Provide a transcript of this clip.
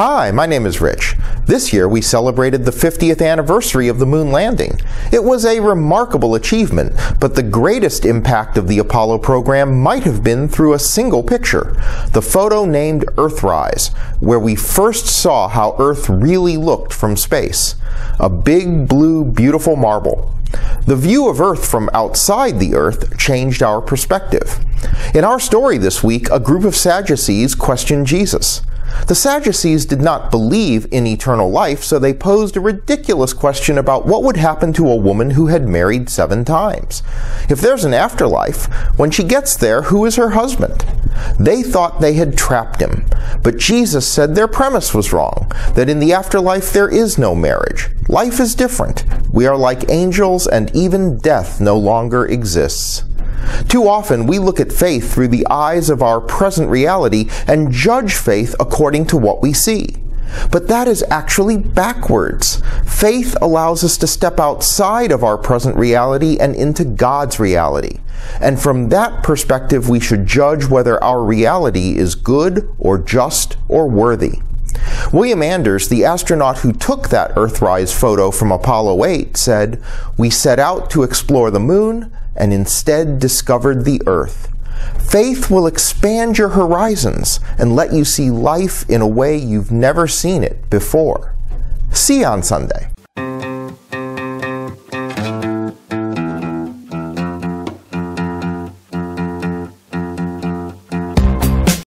Hi, my name is Rich. This year we celebrated the 50th anniversary of the moon landing. It was a remarkable achievement, but the greatest impact of the Apollo program might have been through a single picture, the photo named Earthrise, where we first saw how Earth really looked from space. A big, blue, beautiful marble. The view of Earth from outside the Earth changed our perspective. In our story this week, a group of Sadducees questioned Jesus. The Sadducees did not believe in eternal life, so they posed a ridiculous question about what would happen to a woman who had married seven times. If there's an afterlife, when she gets there, who is her husband? They thought they had trapped him, but Jesus said their premise was wrong, that in the afterlife there is no marriage. Life is different. We are like angels, and even death no longer exists. Too often we look at faith through the eyes of our present reality and judge faith according to what we see. But that is actually backwards. Faith allows us to step outside of our present reality and into God's reality. And from that perspective, we should judge whether our reality is good or just or worthy. William Anders, the astronaut who took that Earthrise photo from Apollo 8, said, We set out to explore the moon and instead discovered the earth. Faith will expand your horizons and let you see life in a way you've never seen it before. See you on Sunday.